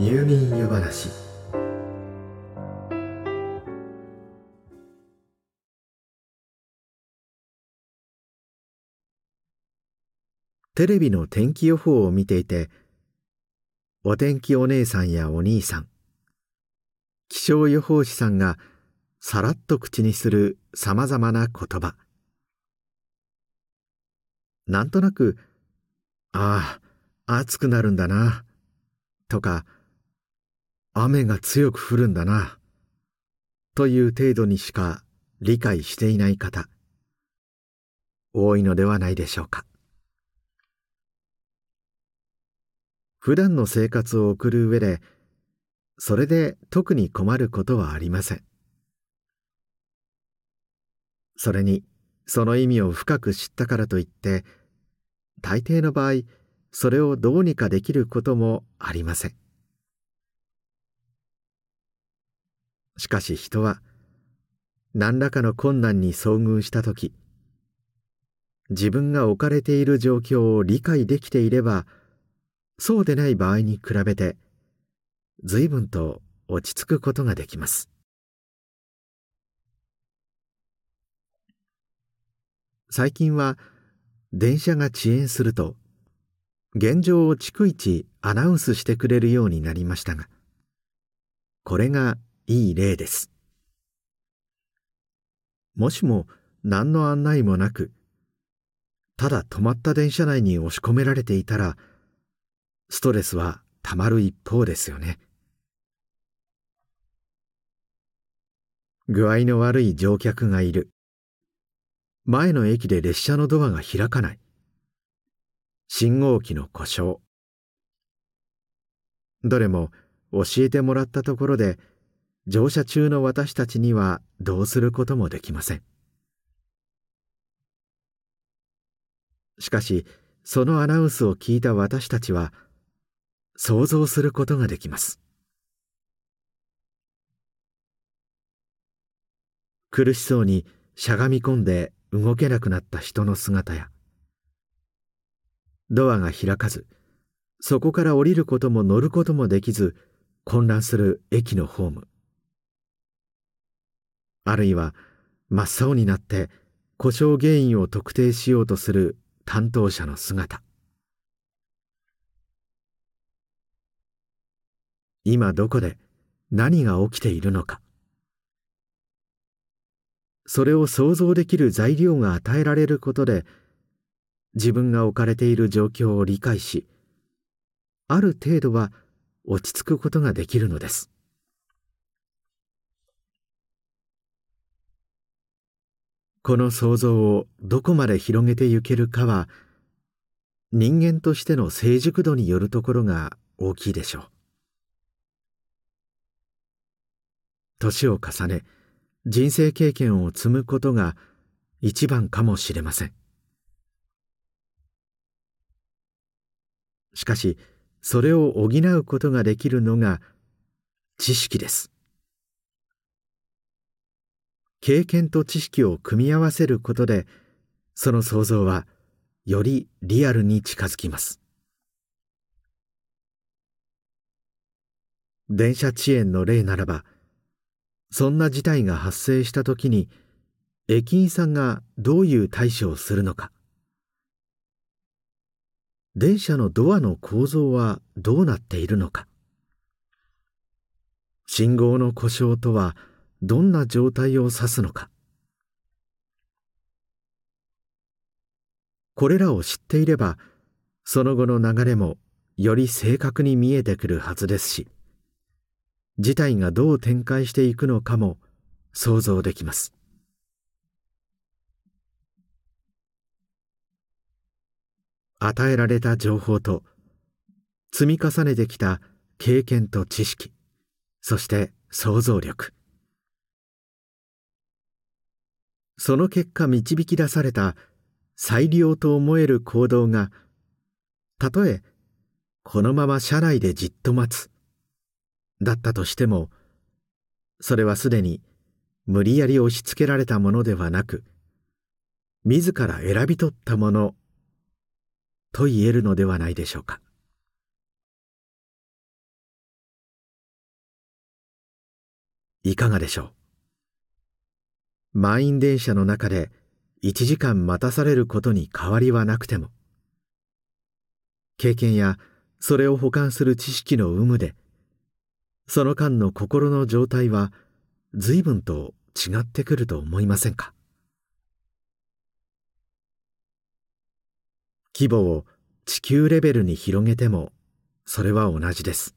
入眠湯話。テレビの天気予報を見ていてお天気お姉さんやお兄さん気象予報士さんがさらっと口にするさまざまな言葉。なんとなく「ああ暑くなるんだな」とか「雨が強く降るんだな」という程度にしか理解していない方多いのではないでしょうか。普段の生活を送る上でそれで特に困ることはありません。それにその意味を深く知ったからといって大抵の場合それをどうにかできることもありません。しかし人は何らかの困難に遭遇した時自分が置かれている状況を理解できていればそうでない場合に比べて随分と落ち着くことができます。最近は電車が遅延すると現状を逐一アナウンスしてくれるようになりましたがこれがいい例です。もしも何の案内もなくただ止まった電車内に押し込められていたらストレスはたまる一方ですよね。具合の悪い乗客がいる。前の駅で列車のドアが開かない。信号機の故障。どれも教えてもらったところで乗車中の私たちにはどうすることもできません。しかしそのアナウンスを聞いた私たちは想像することができます。苦しそうにしゃがみ込んで動けなくなった人の姿やドアが開かずそこから降りることも乗ることもできず混乱する駅のホーム。あるいは真っ青になって故障原因を特定しようとする担当者の姿。今どこで何が起きているのか。それを想像できる材料が与えられることで自分が置かれている状況を理解しある程度は落ち着くことができるのです。この想像をどこまで広げてゆけるかは人間としての成熟度によるところが大きいでしょう。年を重ね人生経験を積むことが一番かもしれません。しかしそれを補うことができるのが知識です。経験と知識を組み合わせることでその想像はよりリアルに近づきます。電車遅延の例ならばそんな事態が発生した時に駅員さんがどういう対処をするのか。電車のドアの構造はどうなっているのか。信号の故障とはどんな状態を指すのか。これらを知っていればその後の流れもより正確に見えてくるはずですし事態がどう展開していくのかも想像できます。与えられた情報と積み重ねてきた経験と知識そして想像力。その結果導き出された再利用と思える行動がたとえこのまま車内でじっと待つだったとしてもそれはすでに無理やり押し付けられたものではなく自ら選び取ったものと言えるのではないでしょうか。いかがでしょう？満員電車の中で1時間待たされることに変わりはなくても。経験やそれを補完する知識の有無でその間の心の状態は随分と違ってくると思いませんか？規模を地球レベルに広げてもそれは同じです。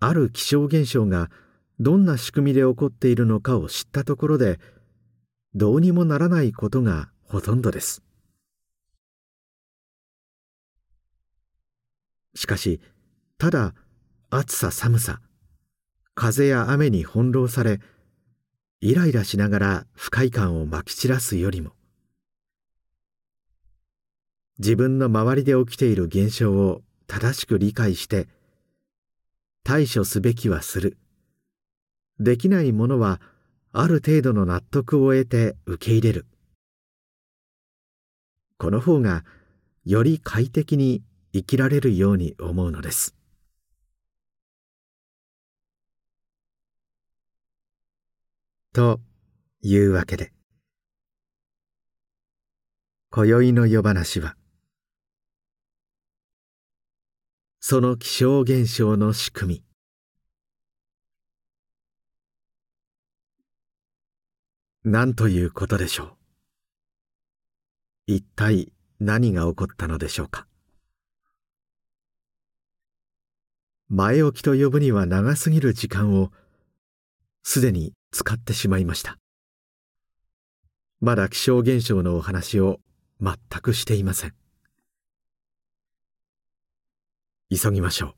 ある気象現象がどんな仕組みで起こっているのかを知ったところでどうにもならないことがほとんどです。しかしただ暑さ寒さ風や雨に翻弄されイライラしながら不快感をまき散らすよりも自分の周りで起きている現象を正しく理解して対処すべきはする。できないものはある程度の納得を得て受け入れる。この方がより快適に生きられるように思うのです。というわけで今宵の夜話はその気象現象の仕組み。何ということでしょう。一体何が起こったのでしょうか。前置きと呼ぶには長すぎる時間をすでに使ってしまいました。まだ気象現象のお話を全くしていません。急ぎましょ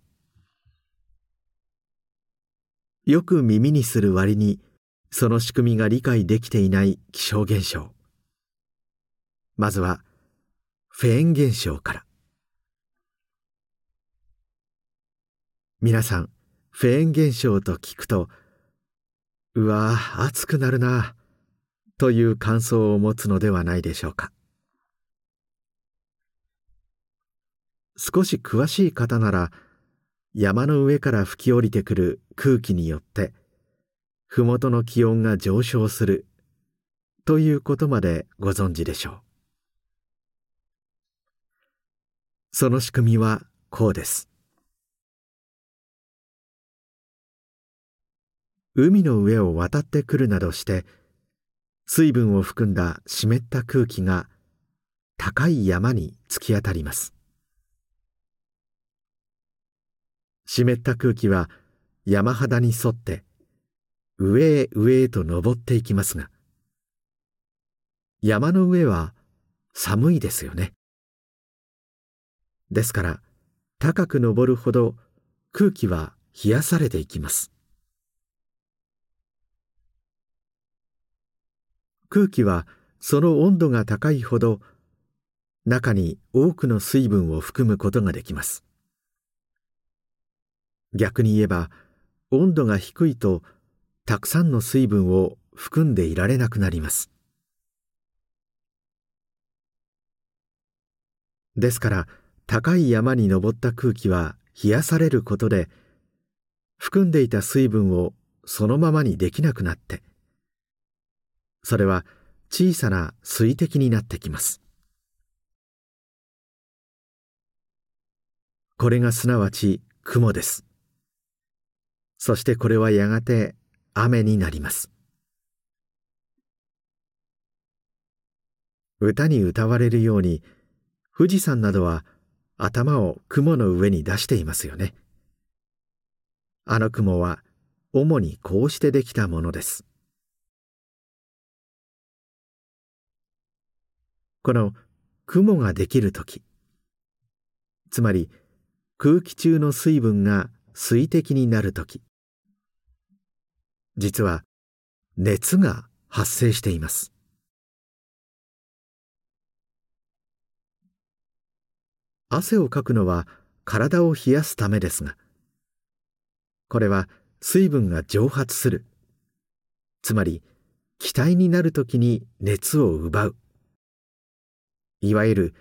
う。よく耳にする割にその仕組みが理解できていない気象現象。まずはフェーン現象から。皆さんフェーン現象と聞くとうわ暑くなるなという感想を持つのではないでしょうか。少し詳しい方なら山の上から吹き降りてくる空気によって麓の気温が上昇する。ということまでご存知でしょう。その仕組みはこうです。海の上を渡ってくるなどして水分を含んだ湿った空気が高い山に突き当たります。湿った空気は山肌に沿って上へ上へと登っていきますが山の上は寒いですよね。ですから高く登るほど空気は冷やされていきます。空気はその温度が高いほど中に多くの水分を含むことができます。逆に言えば温度が低いとたくさんの水分を含んでいられなくなります。ですから高い山に登った空気は冷やされることで含んでいた水分をそのままにできなくなってそれは小さな水滴になってきます。これがすなわち雲です。そしてこれはやがて雨になります。歌に歌われるように富士山などは頭を雲の上に出していますよね。あの雲は主にこうしてできたものです。この雲ができるときつまり空気中の水分が水滴になるとき実は熱が発生しています。汗をかくのは体を冷やすためですがこれは水分が蒸発する。つまり気体になるときに熱を奪う。いわゆる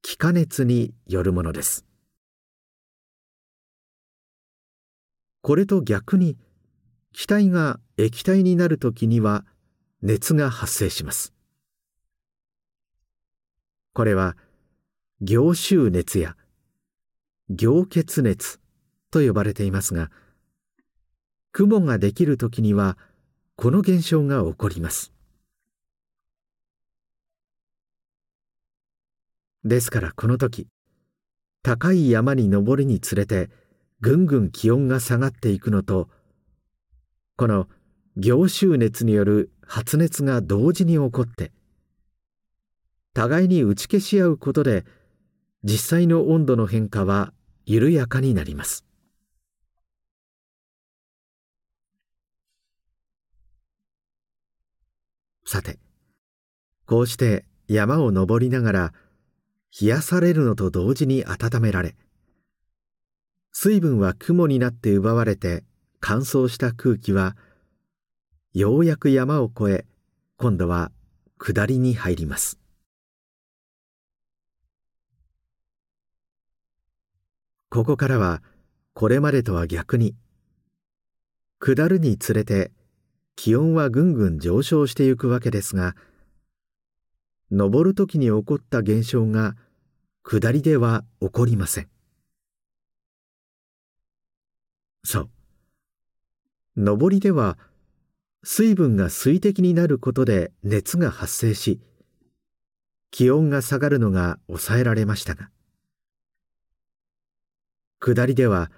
気化熱によるものです。これと逆に気体が液体になるときには熱が発生します。これは凝集熱や凝結熱と呼ばれていますが雲ができるときにはこの現象が起こります。ですからこの時高い山に登るにつれてぐんぐん気温が下がっていくのとこの凝集熱による発熱が同時に起こって互いに打ち消し合うことで実際の温度の変化は緩やかになります。さてこうして山を登りながら冷やされるのと同時に温められ水分は雲になって奪われて乾燥した空気はようやく山を越え今度は下りに入ります。ここからはこれまでとは逆に下るにつれて気温はぐんぐん上昇してゆくわけですが登る時に起こった現象が下りでは起こりません。そう。上りでは水分が水滴になることで熱が発生し気温が下がるのが抑えられましたが下りでは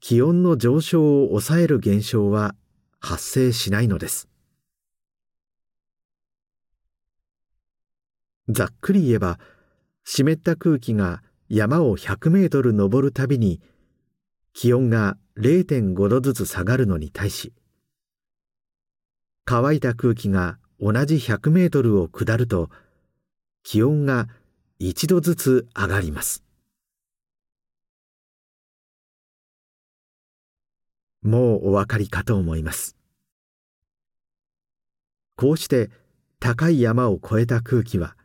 気温の上昇を抑える現象は発生しないのです。ざっくり言えば湿った空気が山を100メートル登るたびに気温が0.5度ずつ下がるのに対し乾いた空気が同じ100メートルを下ると気温が1度ずつ上がります。もうお分かりかと思います。こうして高い山を越えた空気は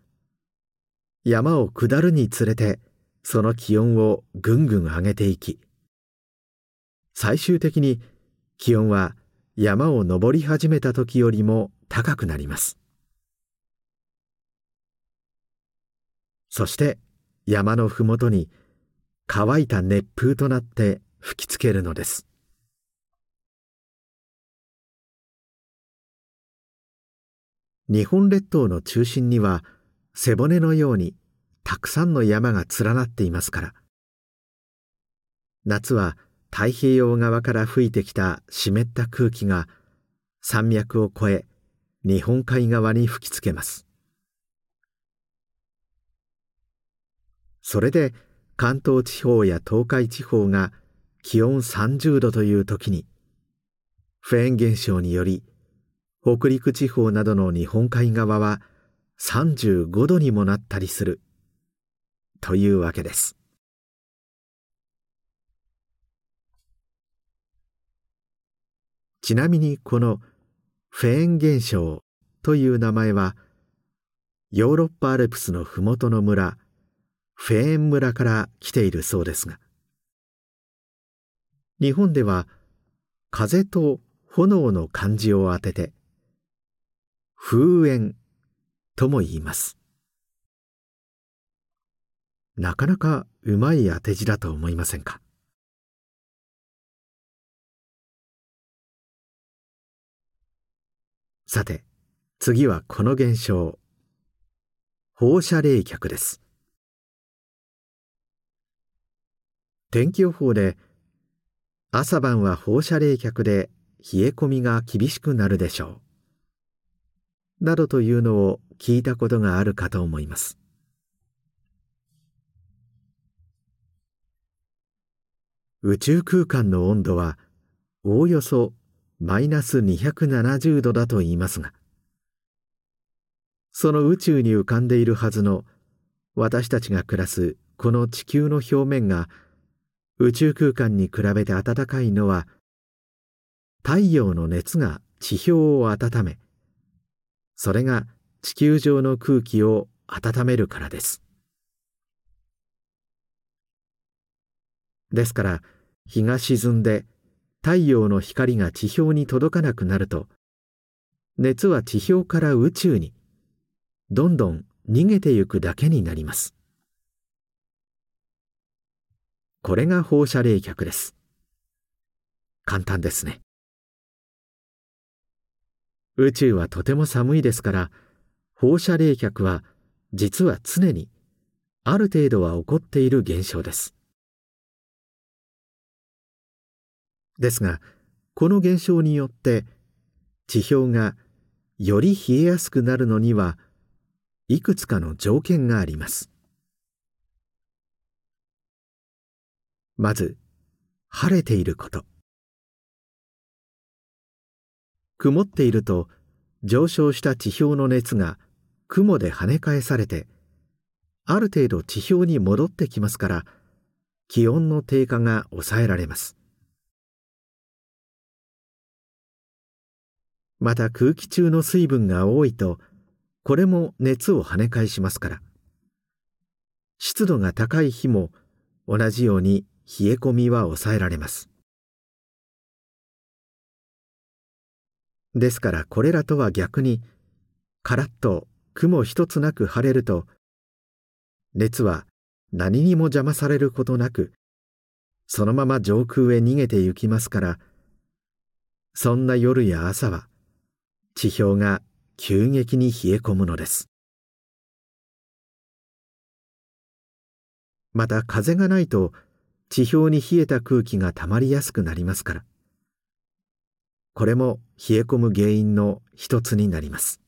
山を下るにつれてその気温をぐんぐん上げていき最終的に気温は山を登り始めた時よりも高くなります。そして山のふもとに乾いた熱風となって吹きつけるのです。日本列島の中心には背骨のようにたくさんの山が連なっていますから。夏は太平洋側から吹いてきた湿った空気が山脈を越え日本海側に吹きつけます。それで関東地方や東海地方が気温30度という時にフェーン現象により北陸地方などの日本海側は35度にもなったりするというわけです。ちなみにこのフェーン現象という名前はヨーロッパアルプスの麓の村フェーン村から来ているそうですが日本では風と炎の漢字を当てて風煙とも言います。なかなかうまい当て字だと思いませんか？さて次はこの現象。放射冷却です。天気予報で朝晩は放射冷却で冷え込みが厳しくなるでしょう。などというのを聞いたことがあるかと思います。宇宙空間の温度はおおよそマイナス270度だと言いますがその宇宙に浮かんでいるはずの私たちが暮らすこの地球の表面が宇宙空間に比べて暖かいのは太陽の熱が地表を温めそれが地球上の空気を温めるからです。ですから日が沈んで太陽の光が地表に届かなくなると熱は地表から宇宙にどんどん逃げてゆくだけになります。これが放射冷却です。簡単ですね。宇宙はとても寒いですから放射冷却は実は常にある程度は起こっている現象です。ですがこの現象によって地表がより冷えやすくなるのにはいくつかの条件があります。まず晴れていること。曇っていると上昇した地表の熱が雲で跳ね返されてある程度地表に戻ってきますから気温の低下が抑えられます。また空気中の水分が多いとこれも熱を跳ね返しますから。湿度が高い日も同じように冷え込みは抑えられます。ですからこれらとは逆にカラッと雲一つなく晴れると熱は何にも邪魔されることなくそのまま上空へ逃げて行きますからそんな夜や朝は地表が急激に冷え込むのです。また風がないと地表に冷えた空気がたまりやすくなりますから。これも冷え込む原因の一つになります。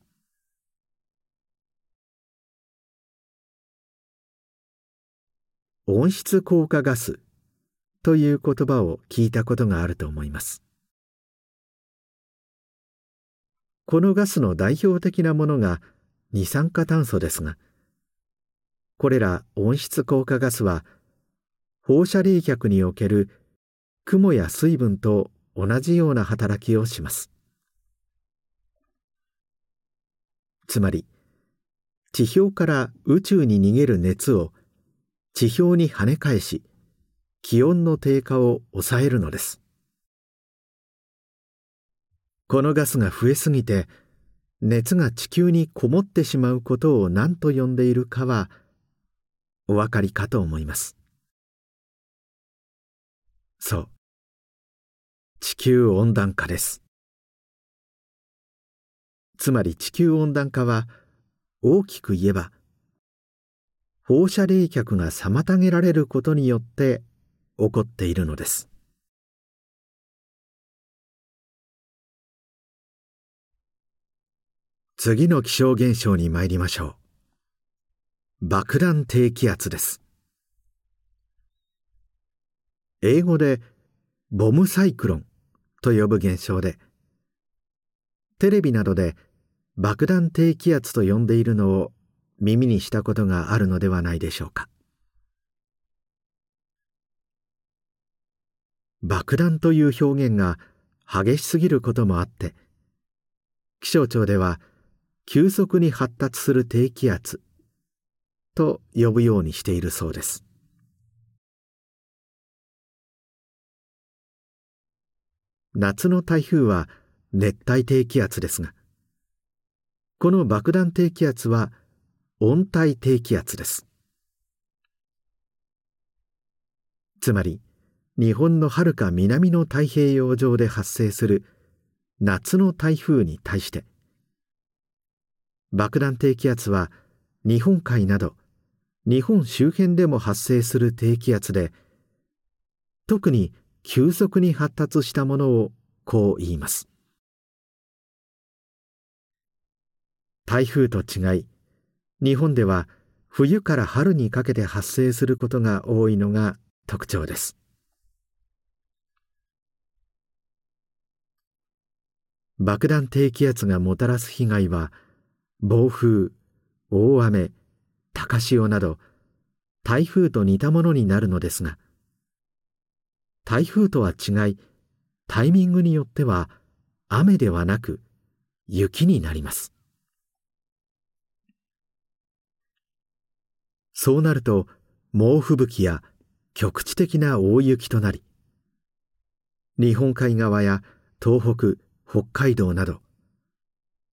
温室効果ガスという言葉を聞いたことがあると思います。このガスの代表的なものが二酸化炭素ですがこれら温室効果ガスは放射冷却における雲や水分と同じような働きをします。つまり地表から宇宙に逃げる熱を地表に跳ね返し気温の低下を抑えるのです。このガスが増えすぎて熱が地球にこもってしまうことを何と呼んでいるかはお分かりかと思います。そう。地球温暖化です。つまり地球温暖化は大きく言えば放射冷却が妨げられることによって起こっているのです。次の気象現象に参りましょう。爆弾低気圧です。英語でボムサイクロンと呼ぶ現象でテレビなどで爆弾低気圧と呼んでいるのを耳にしたことがあるのではないでしょうか。爆弾という表現が激しすぎることもあって気象庁では急速に発達する低気圧と呼ぶようにしているそうです。夏の台風は熱帯低気圧ですがこの爆弾低気圧は温帯低気圧です。つまり日本のはるか南の太平洋上で発生する夏の台風に対して爆弾低気圧は日本海など日本周辺でも発生する低気圧で特に急速に発達したものをこう言います。台風と違い日本では冬から春にかけて発生することが多いのが特徴です。爆弾低気圧がもたらす被害は暴風大雨高潮など台風と似たものになるのですが台風とは違いタイミングによっては雨ではなく雪になります。そうなると猛吹雪や局地的な大雪となり日本海側や東北北海道など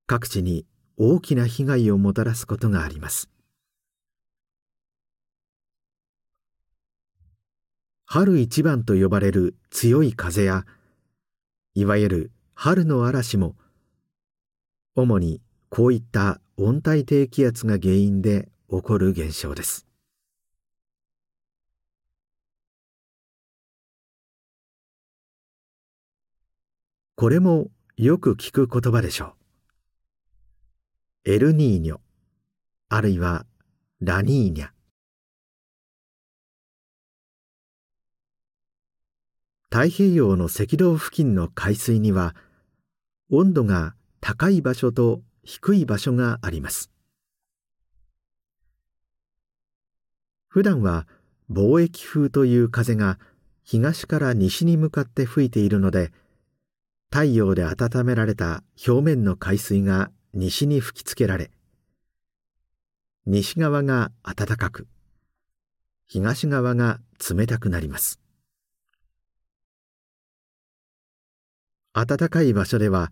各地に大きな被害をもたらすことがあります。春一番と呼ばれる強い風やいわゆる春の嵐も主にこういった温帯低気圧が原因で起こる現象です。これもよく聞く言葉でしょう。エルニーニョ。あるいはラニーニャ。太平洋の赤道付近の海水には温度が高い場所と低い場所があります。普段は貿易風という風が東から西に向かって吹いているので太陽で温められた表面の海水が西に吹きつけられ西側が暖かく東側が冷たくなります。暖かい場所では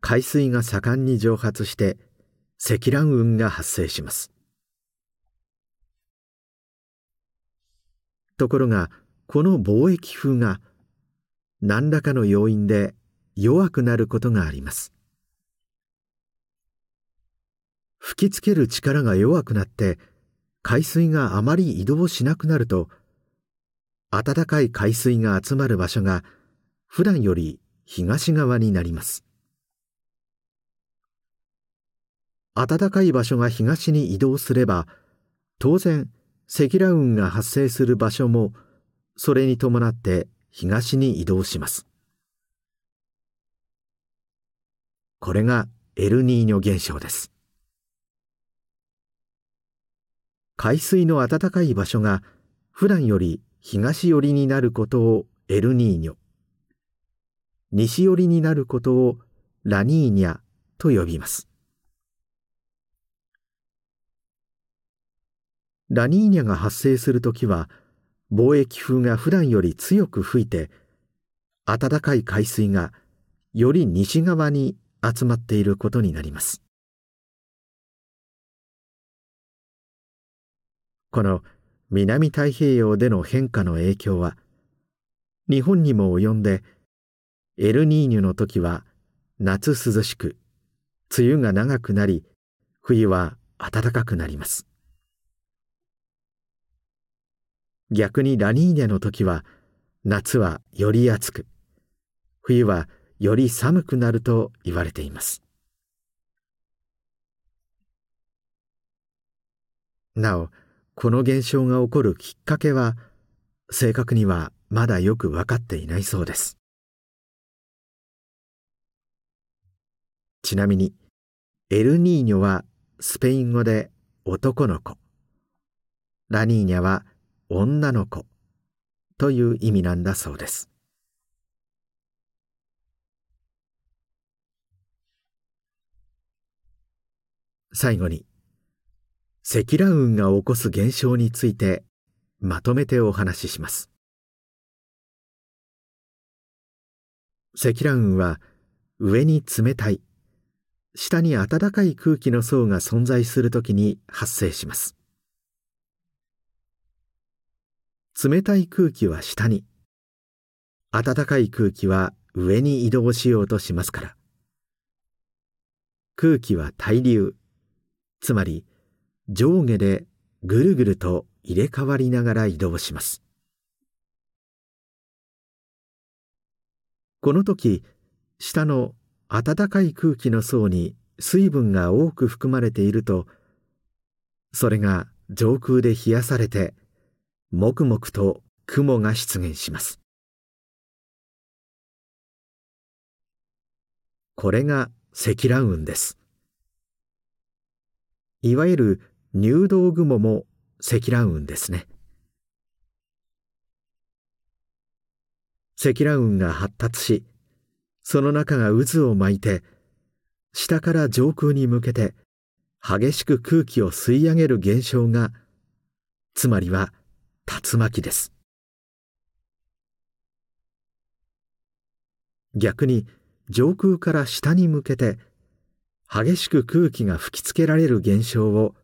海水が盛んに蒸発して積乱雲が発生します。ところがこの貿易風が何らかの要因で弱くなることがあります。吹きつける力が弱くなって海水があまり移動しなくなると暖かい海水が集まる場所が普段より東側になります。暖かい場所が東に移動すれば当然積乱雲が発生する場所もそれに伴って東に移動します。これがエルニーニョ現象です。海水の暖かい場所が普段より東寄りになることをエルニーニョ。西寄りになることをラニーニャと呼びます。ラニーニャが発生するときは貿易風が普段より強く吹いて暖かい海水がより西側に集まっていることになります。この南太平洋での変化の影響は日本にも及んでエルニーニョの時は夏涼しく梅雨が長くなり冬は暖かくなります。逆にラニーニャの時は夏はより暑く冬はより寒くなると言われています。なおこの現象が起こるきっかけは正確にはまだよく分かっていないそうです。ちなみにエルニーニョはスペイン語で男の子。ラニーニャは女の子。という意味なんだそうです。最後に積乱雲が起こす現象についてまとめてお話しします。積乱雲は上に冷たい下に暖かい空気の層が存在するときに発生します。冷たい空気は下に暖かい空気は上に移動しようとしますから。空気は対流つまり上下でぐるぐると入れ替わりながら移動します。この時下の暖かい空気の層に水分が多く含まれているとそれが上空で冷やされてもくもくと雲が出現します。これが積乱雲です。いわゆる入道雲も積乱雲ですね。積乱雲が発達しその中が渦を巻いて下から上空に向けて激しく空気を吸い上げる現象がつまりは竜巻です。逆に上空から下に向けて激しく空気が吹きつけられる現象を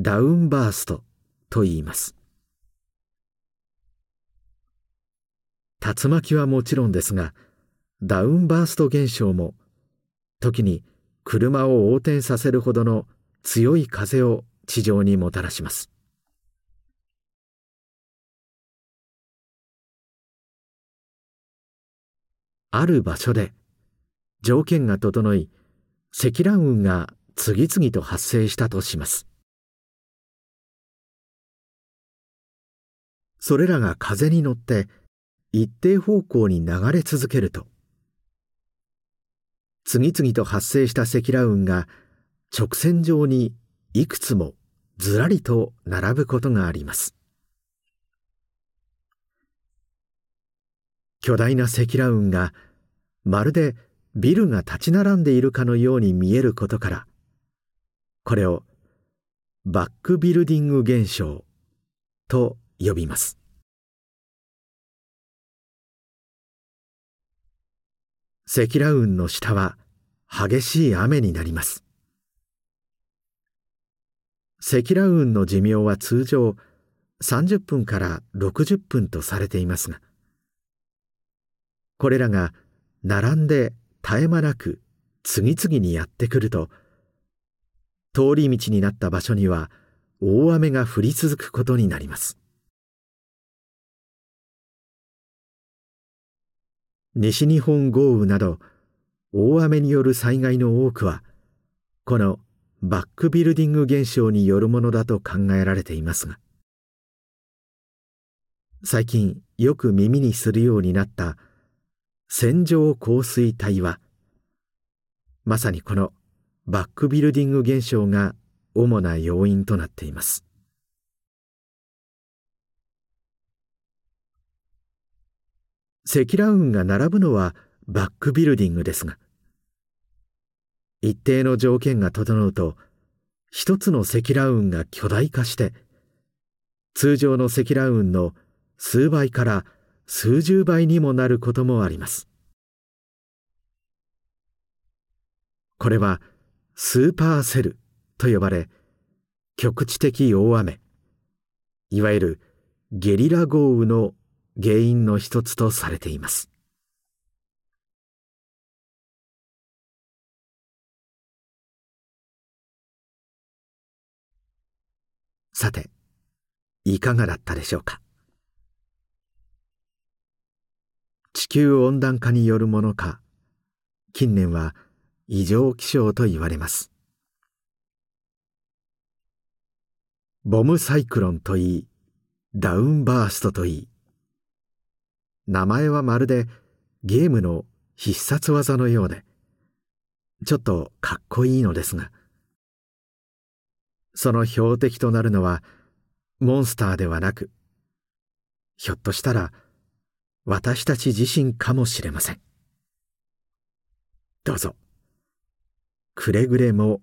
ダウンバーストと言います。竜巻はもちろんですがダウンバースト現象も時に車を横転させるほどの強い風を地上にもたらします。ある場所で条件が整い積乱雲が次々と発生したとします。それらが風に乗って一定方向に流れ続けると。次々と発生した積乱雲が直線上にいくつもずらりと並ぶことがあります。巨大な積乱雲がまるでビルが立ち並んでいるかのように見えることからこれをバックビルディング現象と呼びます。積乱雲の下は激しい雨になります。積乱雲の寿命は通常30分から60分とされていますがこれらが並んで絶え間なく次々にやってくると通り道になった場所には大雨が降り続くことになります。西日本豪雨など大雨による災害の多くはこのバックビルディング現象によるものだと考えられていますが。最近よく耳にするようになった線状降水帯はまさにこのバックビルディング現象が主な要因となっています。積乱雲が並ぶのはバックビルディングですが一定の条件が整うと一つの積乱雲が巨大化して通常の積乱雲の数倍から数十倍にもなることもあります。これはスーパーセルと呼ばれ局地的大雨いわゆるゲリラ豪雨の原因の一つとされています。さていかがだったでしょうか？地球温暖化によるものか近年は異常気象と言われます。ボムサイクロンといいダウンバーストといい名前はまるでゲームの必殺技のようでちょっとかっこいいのですが。その標的となるのはモンスターではなくひょっとしたら私たち自身かもしれません。どうぞ。くれぐれも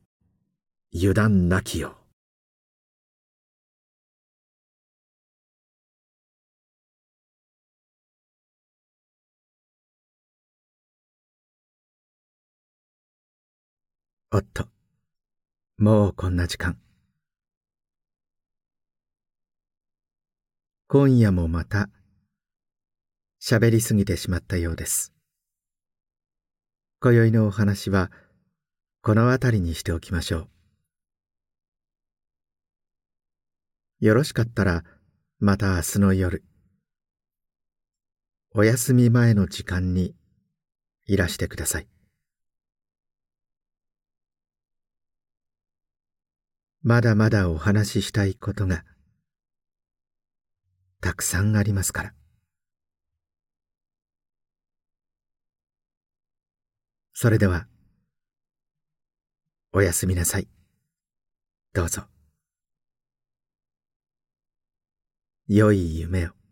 油断なきよう。おっと、もうこんな時間。今夜もまた喋りすぎてしまったようです。今宵のお話はこの辺りにしておきましょう。よろしかったらまた明日の夜、お休み前の時間にいらしてください。まだまだお話ししたいことがたくさんありますから。それでは、おやすみなさい。どうぞ。良い夢を。